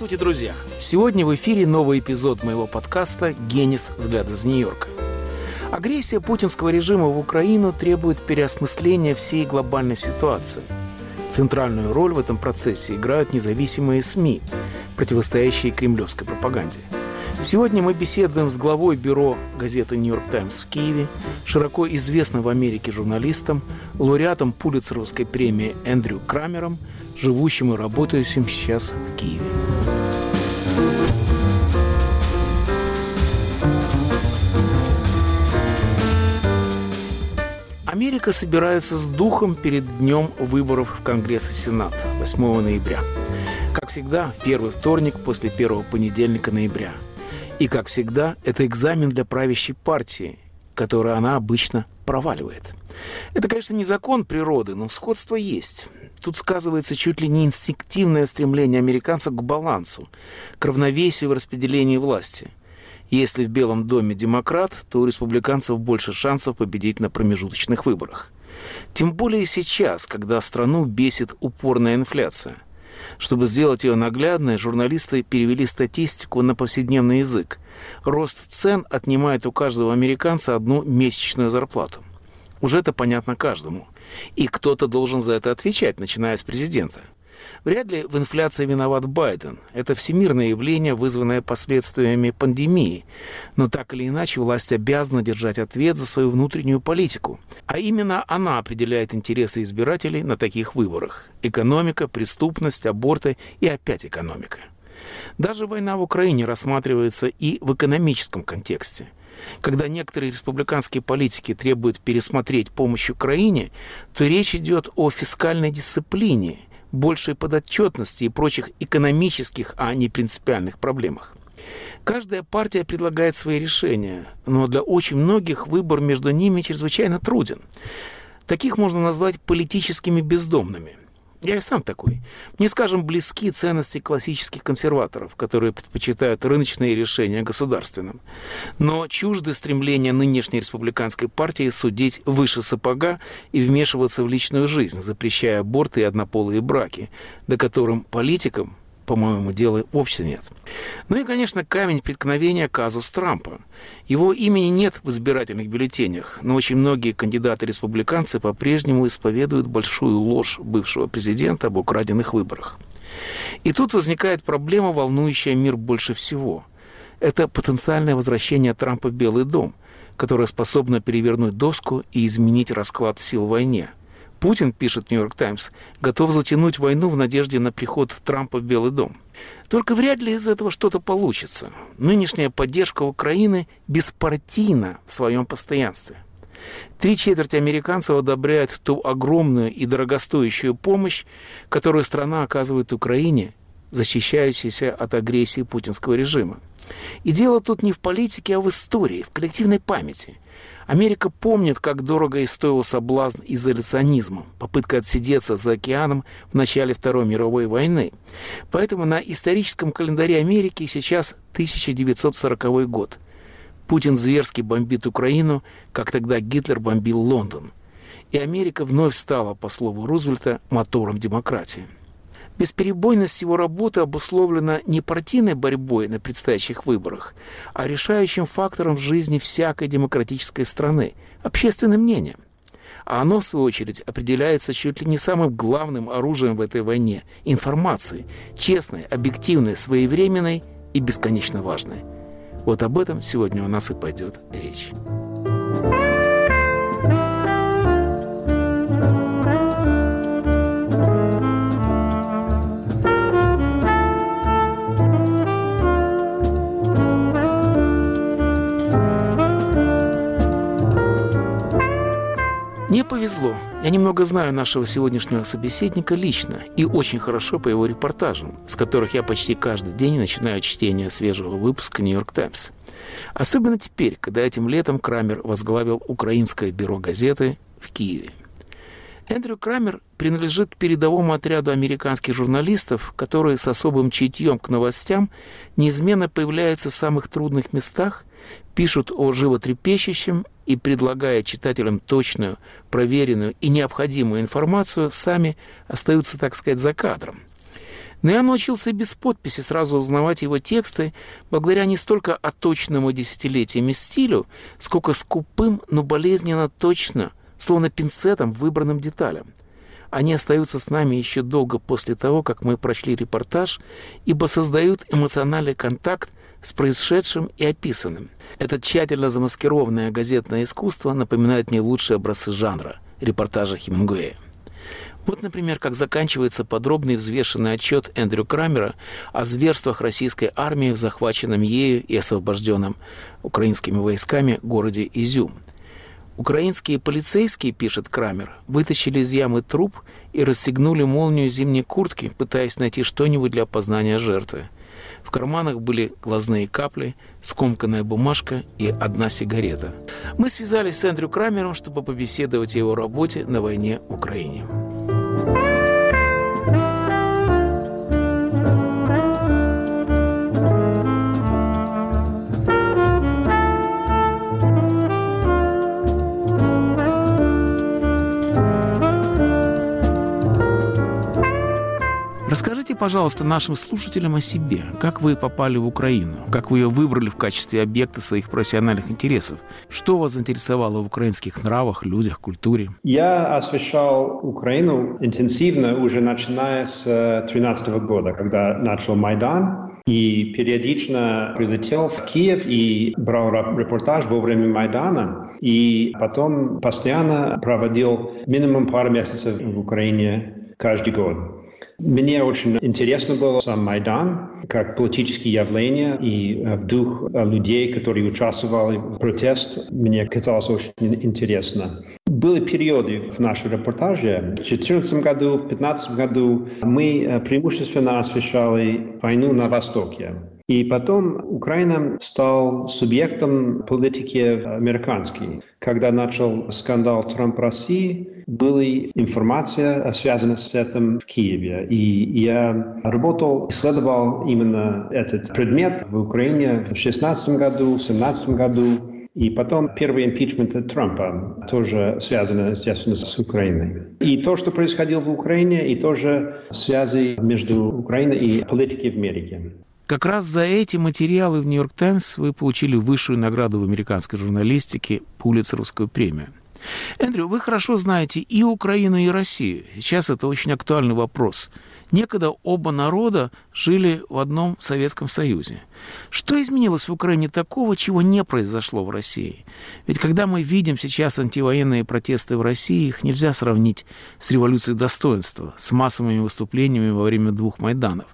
Здравствуйте, друзья! Сегодня в эфире новый эпизод моего подкаста «Генис. Взгляд из Нью-Йорка». Агрессия путинского режима в Украину требует переосмысления всей глобальной ситуации. Центральную роль в этом процессе играют независимые СМИ, противостоящие кремлевской пропаганде. Сегодня мы беседуем с главой бюро газеты «Нью-Йорк Таймс» в Киеве, широко известным в Америке журналистом, лауреатом Пулицеровской премии Эндрю Крамером, живущим и работающим сейчас в Киеве. Америка собирается с духом перед днем выборов в Конгресс и Сенат 8 ноября. Как всегда, первый вторник после первого понедельника ноября. И, как всегда, это экзамен для правящей партии, который она обычно проваливает. Это, конечно, не закон природы, но сходство есть. Тут сказывается чуть ли не инстинктивное стремление американцев к балансу, к равновесию в распределении власти – если в Белом доме демократ, то у республиканцев больше шансов победить на промежуточных выборах. Тем более сейчас, когда страну бесит упорная инфляция. Чтобы сделать ее наглядной, журналисты перевели статистику на повседневный язык. Рост цен отнимает у каждого американца одну месячную зарплату. Уже это понятно каждому. И кто-то должен за это отвечать, начиная с президента – Вряд ли в инфляции виноват Байден. Это всемирное явление, вызванное последствиями пандемии. Но так или иначе власть обязана держать ответ за свою внутреннюю политику. А именно она определяет интересы избирателей на таких выборах. Экономика, преступность, аборты и опять экономика. Даже война в Украине рассматривается и в экономическом контексте. Когда некоторые республиканские политики требуют пересмотреть помощь Украине, то речь идет о фискальной дисциплине – большей подотчетности и прочих экономических, а не принципиальных проблемах. Каждая партия предлагает свои решения, но для очень многих выбор между ними чрезвычайно труден. Таких можно назвать политическими бездомными. Я и сам такой. Мне, скажем, близки ценности классических консерваторов, которые предпочитают рыночные решения государственным. Но чужды стремления нынешней республиканской партии судить выше сапога и вмешиваться в личную жизнь, запрещая аборты и однополые браки, до которым политикам по-моему, дела вовсе нет. Ну и, конечно, камень преткновения казус Трампа. Его имени нет в избирательных бюллетенях, но очень многие кандидаты-республиканцы по-прежнему исповедуют большую ложь бывшего президента об украденных выборах. И тут возникает проблема, волнующая мир больше всего. Это потенциальное возвращение Трампа в Белый дом, которое способно перевернуть доску и изменить расклад сил в войне – Путин, пишет Нью-Йорк Таймс, готов затянуть войну в надежде на приход Трампа в Белый дом. Только вряд ли из этого что-то получится. Нынешняя поддержка Украины беспартийна в своем постоянстве. Три четверти американцев одобряют ту огромную и дорогостоящую помощь, которую страна оказывает Украине, защищающейся от агрессии путинского режима. И дело тут не в политике, а в истории, в коллективной памяти – Америка помнит, как дорого и стоил соблазн изоляционизма, попытка отсидеться за океаном в начале Второй мировой войны. Поэтому на историческом календаре Америки сейчас 1940 год. Путин зверски бомбит Украину, как тогда Гитлер бомбил Лондон. И Америка вновь стала, по слову Рузвельта, мотором демократии. Бесперебойность его работы обусловлена не партийной борьбой на предстоящих выборах, а решающим фактором в жизни всякой демократической страны – общественным мнением. А оно, в свою очередь, определяется чуть ли не самым главным оружием в этой войне – информацией, честной, объективной, своевременной и бесконечно важной. Вот об этом сегодня у нас и пойдет речь. Повезло. Я немного знаю нашего сегодняшнего собеседника лично и очень хорошо по его репортажам, с которых я почти каждый день начинаю чтение свежего выпуска «Нью-Йорк Таймс». Особенно теперь, когда этим летом Крамер возглавил украинское бюро газеты в Киеве. Эндрю Крамер принадлежит к передовому отряду американских журналистов, которые с особым чутьем к новостям неизменно появляются в самых трудных местах, пишут о животрепещущем и, предлагая читателям точную, проверенную и необходимую информацию, сами остаются, так сказать, за кадром. Но я научился без подписи сразу узнавать его тексты благодаря не столько оточному десятилетиями стилю, сколько скупым, но болезненно точно, словно пинцетом выбранным деталям. Они остаются с нами еще долго после того, как мы прочли репортаж, ибо создают эмоциональный контакт с происшедшим и описанным. Это тщательно замаскированное газетное искусство напоминает мне лучшие образцы жанра – репортажа Хемингуэя. Вот, например, как заканчивается подробный взвешенный отчет Эндрю Крамера о зверствах российской армии в захваченном ею и освобожденном украинскими войсками городе Изюм. Украинские полицейские, пишет Крамер, вытащили из ямы труп и расстегнули молнию зимней куртки, пытаясь найти что-нибудь для опознания жертвы. В карманах были глазные капли, скомканная бумажка и одна сигарета. Мы связались с Эндрю Крамером, чтобы побеседовать о его работе на войне в Украине. Пожалуйста, нашим слушателям о себе. Как вы попали в Украину? Как вы ее выбрали в качестве объекта своих профессиональных интересов? Что вас заинтересовало в украинских нравах, людях, культуре? Я освещал Украину интенсивно уже начиная с 2013 э, года, когда начал Майдан. И периодично прилетел в Киев и брал репортаж во время Майдана. И потом постоянно проводил минимум пару месяцев в Украине каждый год. Мне очень интересно было сам Майдан как политическое явление и в дух людей, которые участвовали в протест, мне казалось очень интересно. Были периоды в нашем репортаже. В 2014 году, в 2015 году мы преимущественно освещали войну на Востоке. И потом Украина стал субъектом политики американской. Когда начал скандал Трамп России, была информация, связанная с этим в Киеве. И я работал, исследовал именно этот предмет в Украине в 2016 году, в 2017 году. И потом первый импичмент Трампа тоже связано, естественно, с Украиной. И то, что происходило в Украине, и тоже связи между Украиной и политикой в Америке. Как раз за эти материалы в «Нью-Йорк Таймс» вы получили высшую награду в американской журналистике Пулицеровскую премию. Эндрю, вы хорошо знаете и Украину, и Россию. Сейчас это очень актуальный вопрос. Некогда оба народа жили в одном Советском Союзе. Что изменилось в Украине такого, чего не произошло в России? Ведь когда мы видим сейчас антивоенные протесты в России, их нельзя сравнить с революцией достоинства, с массовыми выступлениями во время двух Майданов.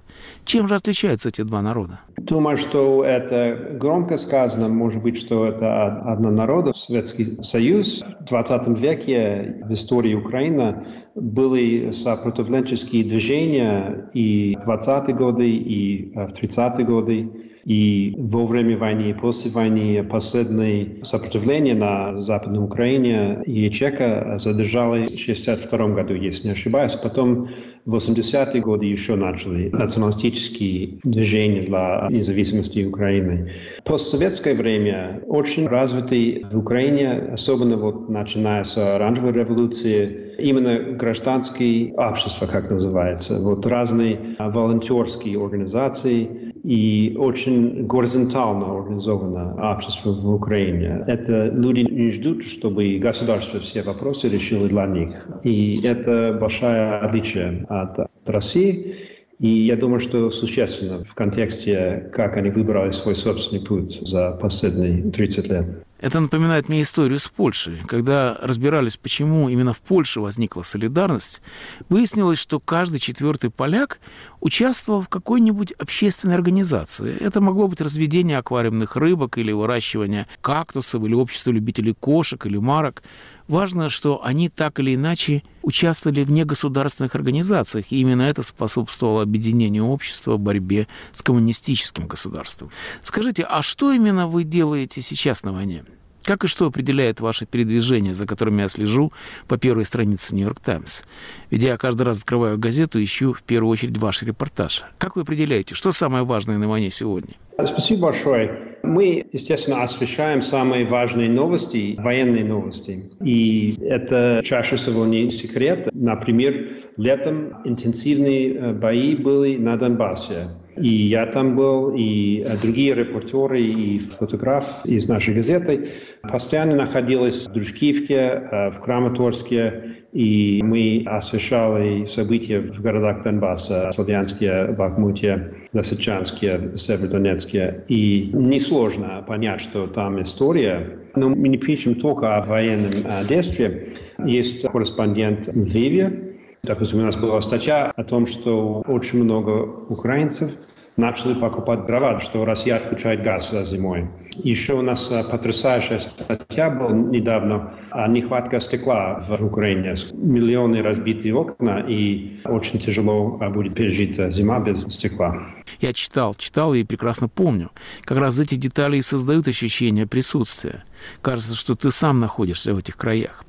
Чем же отличаются эти два народа? Думаю, что это громко сказано. Может быть, что это одно народа. Советский Союз в 20 веке в истории Украины были сопротивленческие движения и в 20-е годы, и в 30-е годы. И во время войны и после войны последнее сопротивление на Западной Украине Ячека задержали в 1962 году, если не ошибаюсь. Потом в 80-е годы еще начали националистические движения для независимости Украины. Постсоветское время очень развитый в Украине, особенно вот начиная с оранжевой революции, именно гражданское общество, как называется, вот разные волонтерские организации, и очень горизонтально организовано общество в Украине. Это люди не ждут, чтобы государство все вопросы решило для них. И это большое отличие от России. И я думаю, что существенно в контексте, как они выбрали свой собственный путь за последние 30 лет. Это напоминает мне историю с Польшей. Когда разбирались, почему именно в Польше возникла солидарность, выяснилось, что каждый четвертый поляк участвовал в какой-нибудь общественной организации. Это могло быть разведение аквариумных рыбок или выращивание кактусов, или общество любителей кошек или марок. Важно, что они так или иначе участвовали в негосударственных организациях, и именно это способствовало объединению общества в борьбе с коммунистическим государством. Скажите, а что именно вы делаете сейчас на войне? Как и что определяет ваше передвижение, за которым я слежу по первой странице «Нью-Йорк Таймс»? Ведь я каждый раз открываю газету и ищу в первую очередь ваш репортаж. Как вы определяете, что самое важное на войне сегодня? Спасибо большое. Мы, естественно, освещаем самые важные новости, военные новости. И это чаще всего не секрет. Например, летом интенсивные э, бои были на Донбассе. И я там был, и э, другие репортеры, и фотограф из нашей газеты постоянно находились в Дружкивке, э, в Краматорске, и мы освещали события в городах Донбасса, Славянске, Бахмуте, Лисичанске, Северодонецке. И несложно понять, что там история. Но мы не пишем только о военном э, действии. Есть корреспондент в Львове, Допустим, у нас была статья о том, что очень много украинцев начали покупать дрова, что Россия отключает газ зимой. Еще у нас потрясающая статья была недавно о нехватке стекла в Украине. Миллионы разбитые окна, и очень тяжело будет пережить зима без стекла. Я читал, читал и прекрасно помню. Как раз эти детали и создают ощущение присутствия. Кажется, что ты сам находишься в этих краях.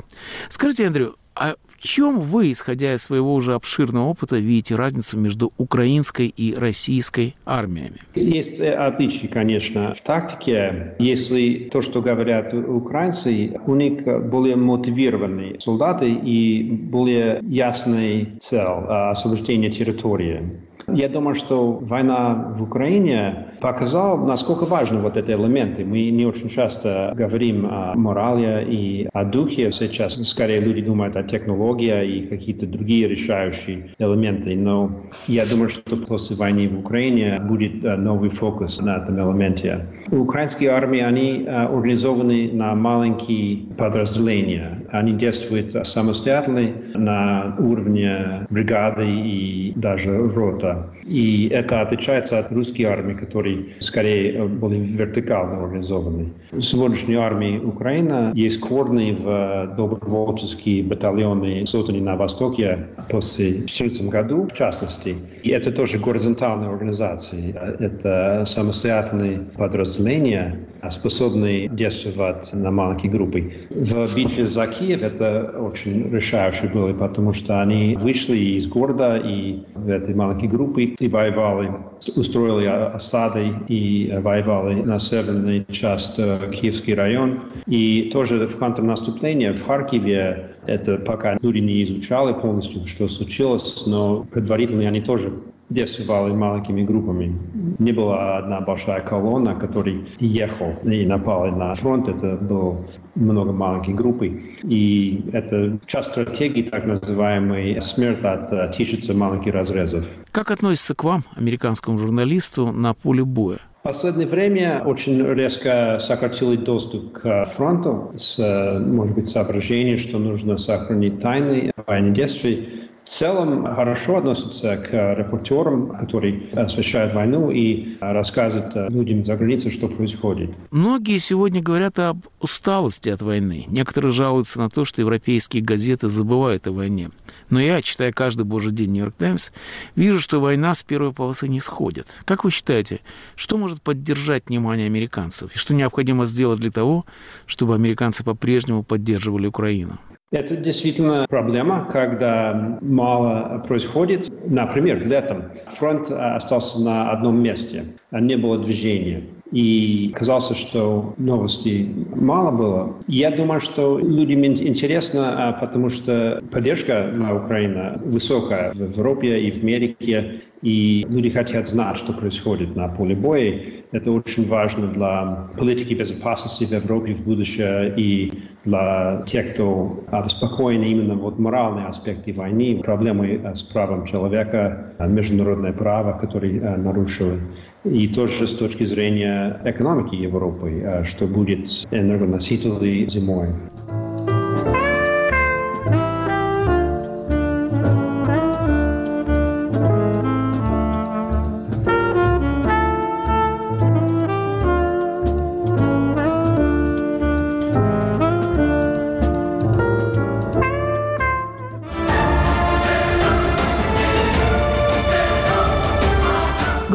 Скажите, Андрю, а чем вы, исходя из своего уже обширного опыта, видите разницу между украинской и российской армиями? Есть э, отличия, конечно, в тактике. Если то, что говорят украинцы, у них более мотивированные солдаты и более ясный цель – освобождение территории. Я думаю, что война в Украине показала, насколько важны вот эти элементы. Мы не очень часто говорим о морали и о духе. Сейчас скорее люди думают о технологии и какие-то другие решающие элементы. Но я думаю, что после войны в Украине будет э, новый фокус на этом элементе. Украинские армии, они э, организованы на маленькие подразделения. Они действуют самостоятельно на уровне бригады и даже рота. И это отличается от русской армии, которые скорее были вертикально организованы. В сегодняшней армии Украины есть корни в добровольческие батальоны, созданные на Востоке после 2014 году, в частности. И это тоже горизонтальные организации. Это самостоятельные подразделения, способные действовать на маленькие группы. В битве за Киев это очень решающее было, потому что они вышли из города и в этой маленькой группе и воевали, устроили осады и воевали на северной части Киевский район. И тоже в контрнаступлении в Харькове это пока люди не изучали полностью, что случилось, но предварительно они тоже действовали маленькими группами. Не была одна большая колонна, которая ехал и напал на фронт. Это было много маленьких групп. И это часть стратегии, так называемой смерть от э, тысячи маленьких разрезов. Как относится к вам, американскому журналисту, на поле боя? Последнее время очень резко сократили доступ к фронту с, э, может быть, соображением, что нужно сохранить тайны военных действий в целом хорошо относятся к репортерам, которые освещают войну и рассказывают людям за границей, что происходит. Многие сегодня говорят об усталости от войны. Некоторые жалуются на то, что европейские газеты забывают о войне. Но я, читая каждый божий день «Нью-Йорк Таймс», вижу, что война с первой полосы не сходит. Как вы считаете, что может поддержать внимание американцев? И что необходимо сделать для того, чтобы американцы по-прежнему поддерживали Украину? Это действительно проблема, когда мало происходит. Например, летом фронт остался на одном месте, не было движения и казалось, что новостей мало было. Я думаю, что людям интересно, а, потому что поддержка на Украине высокая в Европе и в Америке, и люди хотят знать, что происходит на поле боя. Это очень важно для политики безопасности в Европе в будущем и для тех, кто обеспокоен именно вот моральные аспекты войны, проблемы с правом человека, международное право, которые а, нарушили. И тоже с точки зрения экономики Европы, а, что будет энергоносители зимой.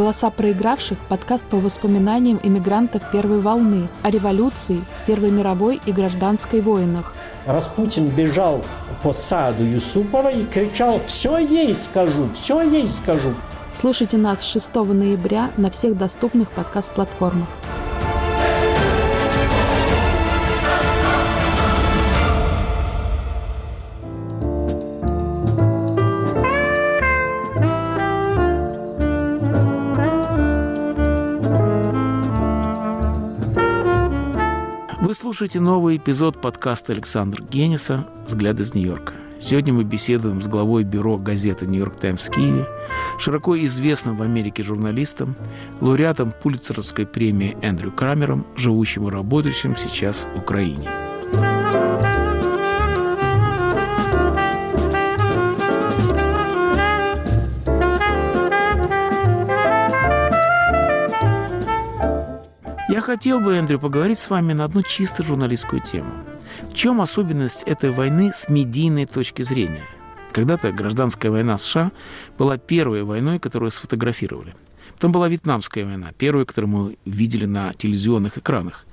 «Голоса проигравших» – подкаст по воспоминаниям иммигрантов первой волны, о революции, Первой мировой и гражданской войнах. Распутин бежал по саду Юсупова и кричал «Все ей скажу, все ей скажу». Слушайте нас 6 ноября на всех доступных подкаст-платформах. Слушаете новый эпизод подкаста Александра Генниса «Взгляд из Нью-Йорка». Сегодня мы беседуем с главой бюро газеты «Нью-Йорк Таймс» в Киеве, широко известным в Америке журналистом, лауреатом Пулицеровской премии Эндрю Крамером, живущим и работающим сейчас в Украине. Хотел бы, Эндрю, поговорить с вами на одну чисто журналистскую тему. В чем особенность этой войны с медийной точки зрения? Когда-то гражданская война в США была первой войной, которую сфотографировали. Потом была Вьетнамская война, первая, которую мы видели на телевизионных экранах.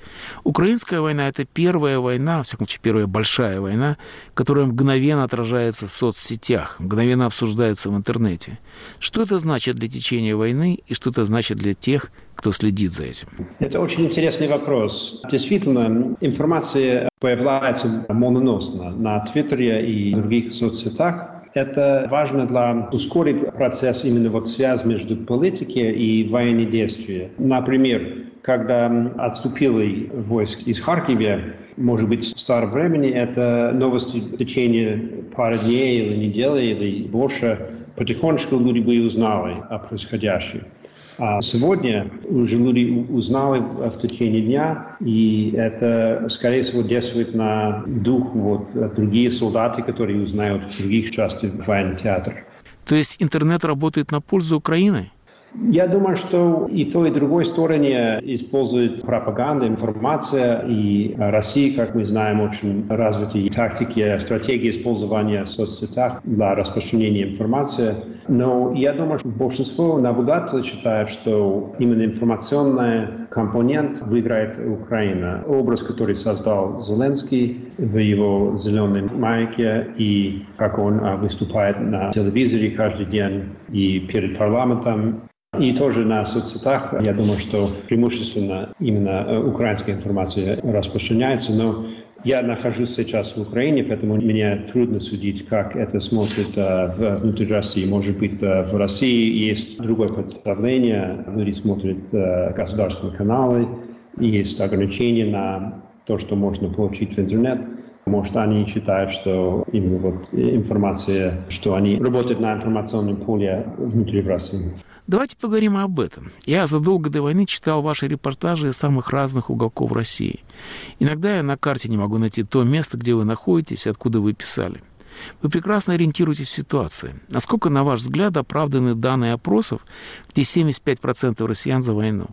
Украинская война – это первая война, во всяком случае, первая большая война, которая мгновенно отражается в соцсетях, мгновенно обсуждается в интернете. Что это значит для течения войны и что это значит для тех, кто следит за этим? Это очень интересный вопрос. Действительно, информация появляется молниеносно на Твиттере и других соцсетях. Это важно для ускорить процесс именно вот связь между политикой и военными действиями. Например, когда отступили войск из Харькова, может быть, в старом времени, это новости в течение пары дней или недели или больше, потихонечку люди бы узнали о происходящем. А сегодня уже люди узнали в течение дня, и это, скорее всего, действует на дух вот, другие солдаты, которые узнают в других частях военного театра. То есть интернет работает на пользу Украины? Я думаю, что и той, и другой стороне используют пропаганда, информация, и Россия, как мы знаем, очень развитые тактики, стратегии использования в соцсетях для распространения информации. Но я думаю, что большинство наблюдателей считают, что именно информационный компонент выиграет Украина. Образ, который создал Зеленский в его зеленой майке, и как он выступает на телевизоре каждый день и перед парламентом, и тоже на соцсетях, я думаю, что преимущественно именно э, украинская информация распространяется, но я нахожусь сейчас в Украине, поэтому мне трудно судить, как это смотрит э, внутри России. Может быть, э, в России есть другое представление, люди смотрят э, государственные каналы, есть ограничения на то, что можно получить в интернет. Может, они считают, что именно вот информация, что они работают на информационном поле внутри России. Давайте поговорим об этом. Я задолго до войны читал ваши репортажи из самых разных уголков России. Иногда я на карте не могу найти то место, где вы находитесь, откуда вы писали. Вы прекрасно ориентируетесь в ситуации. Насколько, на ваш взгляд, оправданы данные опросов, где 75% россиян за войну?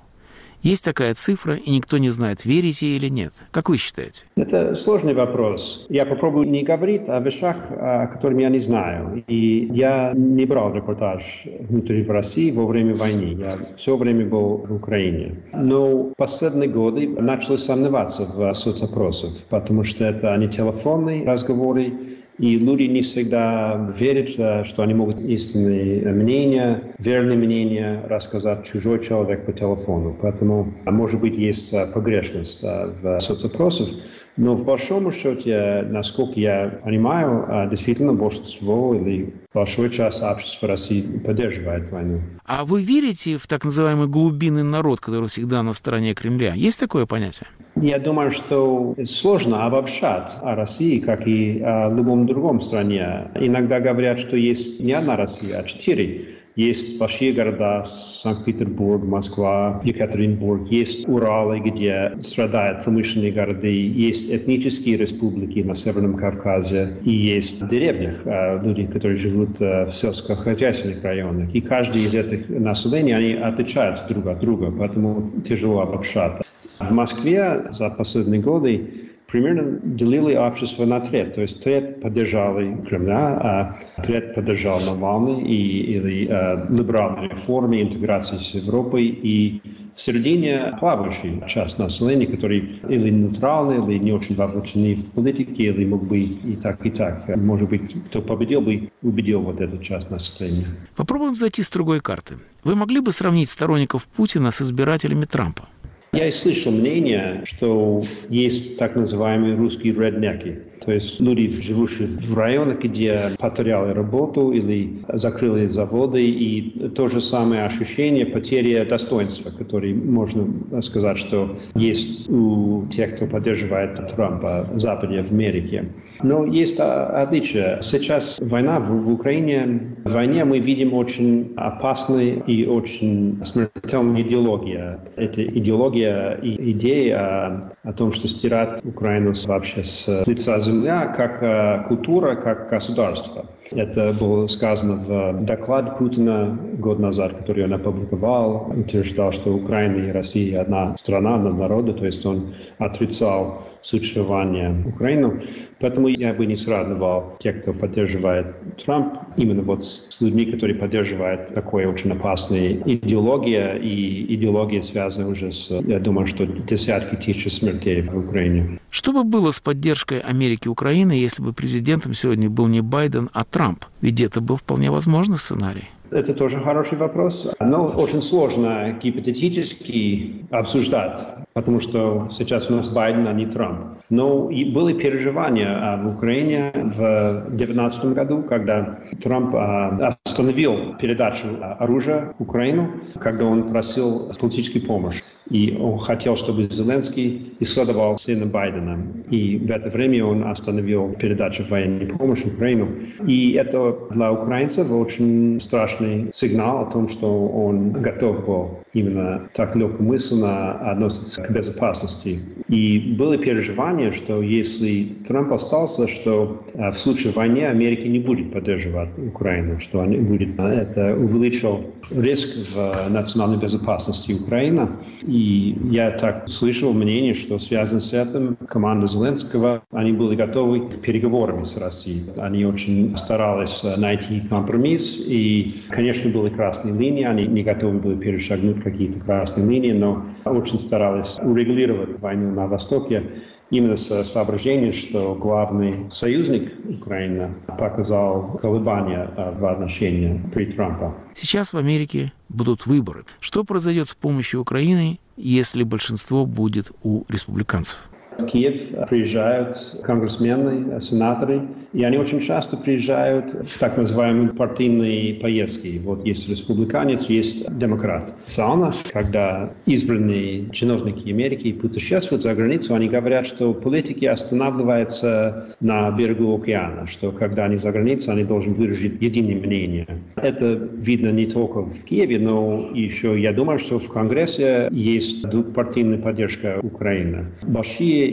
Есть такая цифра, и никто не знает, верите или нет. Как вы считаете? Это сложный вопрос. Я попробую не говорить о вещах, о которых я не знаю. И я не брал репортаж внутри в России во время войны. Я все время был в Украине. Но в последние годы начал сомневаться в соцопросах, потому что это не телефонные разговоры, и люди не всегда верят, что они могут истинные мнения, верные мнения рассказать чужой человек по телефону. Поэтому, может быть, есть погрешность в соцопросах. Но в большом счете, насколько я понимаю, а, действительно большинство или большой часть общества России поддерживает войну. А вы верите в так называемый глубинный народ, который всегда на стороне Кремля? Есть такое понятие? Я думаю, что сложно обобщать о России, как и о любом другом стране. Иногда говорят, что есть не одна Россия, а четыре. Есть большие города, Санкт-Петербург, Москва, Екатеринбург, есть Уралы, где страдают промышленные города, есть этнические республики на Северном Кавказе, и есть деревнях а, люди, которые живут а, в сельскохозяйственных районах. И каждый из этих населений, они отличаются друг от друга, поэтому тяжело обобщать. В Москве за последние годы примерно делили общество на треть. То есть треть поддержали Кремля, а треть поддержал Навальный и, или э, либеральные реформы, интеграции с Европой. И в середине плавающая часть населения, которые или нейтральны, или не очень вовлечены в политике, или мог бы и так, и так. Может быть, кто победил бы, убедил вот эту часть населения. Попробуем зайти с другой карты. Вы могли бы сравнить сторонников Путина с избирателями Трампа? Я и слышал мнение, что есть так называемые русские реднеки, То есть люди, живущие в районах, где потеряли работу или закрыли заводы, и то же самое ощущение потери достоинства, которое можно сказать, что есть у тех, кто поддерживает Трампа в Западе, в Америке. Но есть отличие. Сейчас война в, в Украине, в войне мы видим очень опасную и очень смертельную идеологию. Это идеология и идея о, о том, что стирать Украину вообще с лица земля как э, культура, как государство. Это было сказано в докладе Путина год назад, который он опубликовал, утверждал, что Украина и Россия одна страна, одна народа, то есть он отрицал существование Украины. Поэтому я бы не сравнивал тех, кто поддерживает Трамп, именно вот с людьми, которые поддерживают такое очень опасное идеология, и идеология связана уже с, я думаю, что десятки тысяч смертей в Украине. Что бы было с поддержкой Америки Украины, если бы президентом сегодня был не Байден, а Трамп? Ведь это был вполне возможный сценарий. Это тоже хороший вопрос. Но очень сложно гипотетически обсуждать, потому что сейчас у нас Байден, а не Трамп. Но и были переживания а, в Украине в 2019 году, когда Трамп а, остановил передачу оружия Украину, когда он просил политическую помощь. И он хотел, чтобы Зеленский исследовал сына Байдена. И в это время он остановил передачу военной помощи Украину. И это для украинцев очень страшный сигнал о том, что он готов был именно так легкомысленно относиться к безопасности. И было переживание, что если Трамп остался, что э, в случае войны Америка не будет поддерживать Украину, что они будет, это увеличил риск в национальной безопасности Украины. И я так слышал мнение, что связано с этим команда Зеленского, они были готовы к переговорам с Россией. Они очень старались найти компромисс, и, конечно, были красные линии, они не готовы были перешагнуть какие-то красные линии, но очень старались урегулировать войну на Востоке именно с соображением, что главный союзник Украины показал колебания э, в отношении при Трампа. Сейчас в Америке будут выборы. Что произойдет с помощью Украины, если большинство будет у республиканцев? В Киев приезжают конгрессмены, сенаторы, и они очень часто приезжают в так называемые партийные поездки. Вот есть республиканец, есть демократ. Сауна, когда избранные чиновники Америки путешествуют за границу, они говорят, что политики останавливаются на берегу океана, что когда они за границей, они должны выразить единое мнение. Это видно не только в Киеве, но еще, я думаю, что в Конгрессе есть двухпартийная поддержка Украины. Большие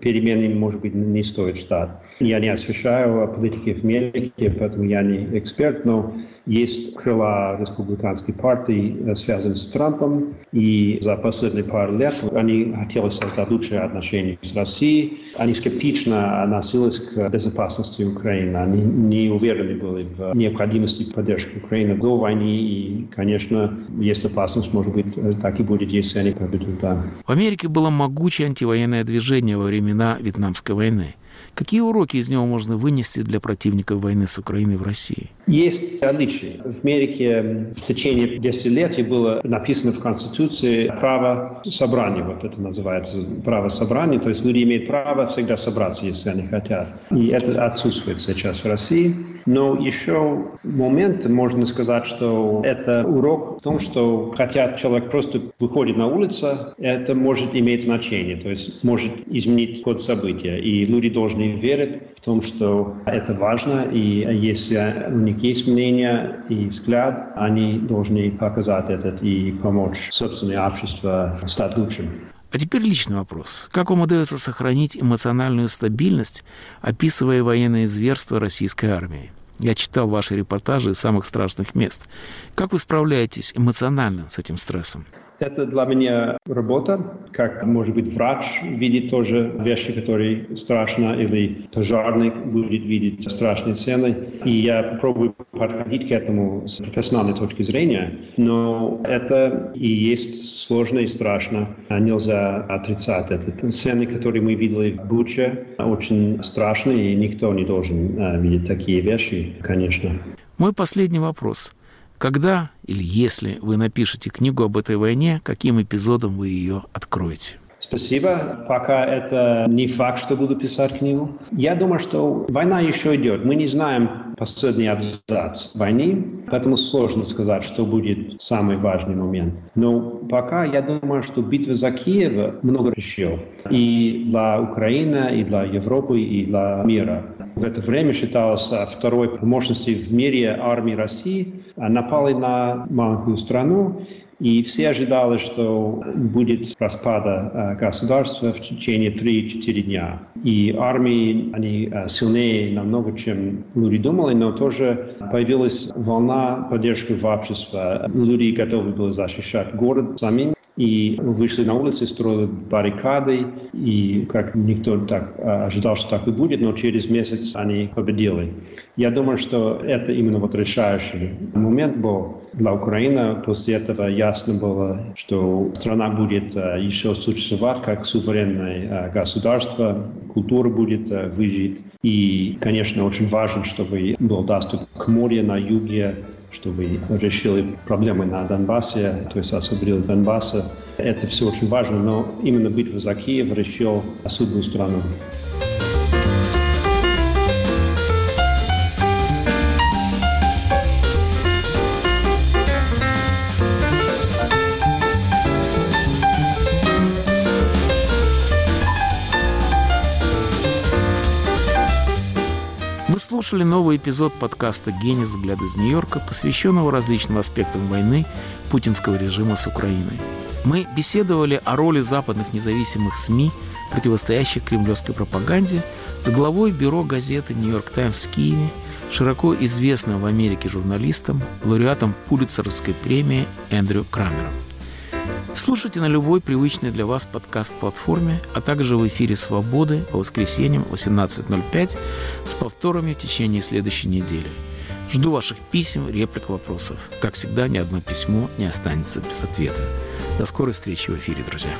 перемены, может быть, не стоит ждать. Я не освещаю политики в Америке, поэтому я не эксперт, но есть крыла республиканской партии, э, связанные с Трампом, и за последние пару лет они хотели создать лучшие отношения с Россией. Они скептично относились к безопасности Украины. Они не уверены были в необходимости поддержки Украины до войны, и, конечно, есть опасность, может быть, э, так и будет, если они победят. Да. В Америке было могучее антивоенное движение во времена Вьетнамской войны. Какие уроки из него можно вынести для противников войны с Украиной в России? Есть отличия. В Америке в течение десятилетий было написано в Конституции право собрания, вот это называется право собрания, то есть люди имеют право всегда собраться, если они хотят. И это отсутствует сейчас в России. Но еще момент, можно сказать, что это урок в том, что хотя человек просто выходит на улицу, это может иметь значение, то есть может изменить ход события. И люди должны верить в том, что это важно, и если у них есть мнение и взгляд, они должны показать это и помочь собственное общество стать лучшим. А теперь личный вопрос. Как вам удается сохранить эмоциональную стабильность, описывая военные зверства российской армии? Я читал ваши репортажи из самых страшных мест. Как вы справляетесь эмоционально с этим стрессом? Это для меня работа, как, может быть, врач видит тоже вещи, которые страшно, или пожарник будет видеть страшные сцены. И я пробую подходить к этому с профессиональной точки зрения, но это и есть сложно и страшно. Нельзя отрицать это. Сцены, которые мы видели в Буче, очень страшные, и никто не должен э, видеть такие вещи, конечно. Мой последний вопрос – когда или если вы напишете книгу об этой войне, каким эпизодом вы ее откроете? Спасибо. Пока это не факт, что буду писать книгу. Я думаю, что война еще идет. Мы не знаем последний абзац войны, поэтому сложно сказать, что будет самый важный момент. Но пока я думаю, что битва за Киев много решил. И для Украины, и для Европы, и для мира. В это время считалось второй по мощности в мире армии России. Напали на маленькую страну, и все ожидали, что будет распада э, государства в течение 3-4 дня. И армии, они э, сильнее намного, чем люди думали, но тоже появилась волна поддержки в обществе. Люди готовы были защищать город сами и вышли на улицы, строили баррикады, и как никто так э, ожидал, что так и будет, но через месяц они победили. Я думаю, что это именно вот решающий момент был для Украины. После этого ясно было, что страна будет э, еще существовать как суверенное э, государство, культура будет выжить. И, конечно, очень важно, чтобы был доступ к морю на юге, чтобы решили проблемы на Донбассе, то есть освободили Донбасса. Это все очень важно, но именно битва за Киев решил судьбу страны. Слушали новый эпизод подкаста «Гений. Взгляд из Нью-Йорка», посвященного различным аспектам войны путинского режима с Украиной. Мы беседовали о роли западных независимых СМИ, противостоящих кремлевской пропаганде, с главой бюро газеты «Нью-Йорк Таймс» в Киеве, широко известным в Америке журналистом, лауреатом Пулитцеровской премии Эндрю Крамером. Слушайте на любой привычной для вас подкаст-платформе, а также в эфире «Свободы» по воскресеньям 18.05 с повторами в течение следующей недели. Жду ваших писем, реплик, вопросов. Как всегда, ни одно письмо не останется без ответа. До скорой встречи в эфире, друзья.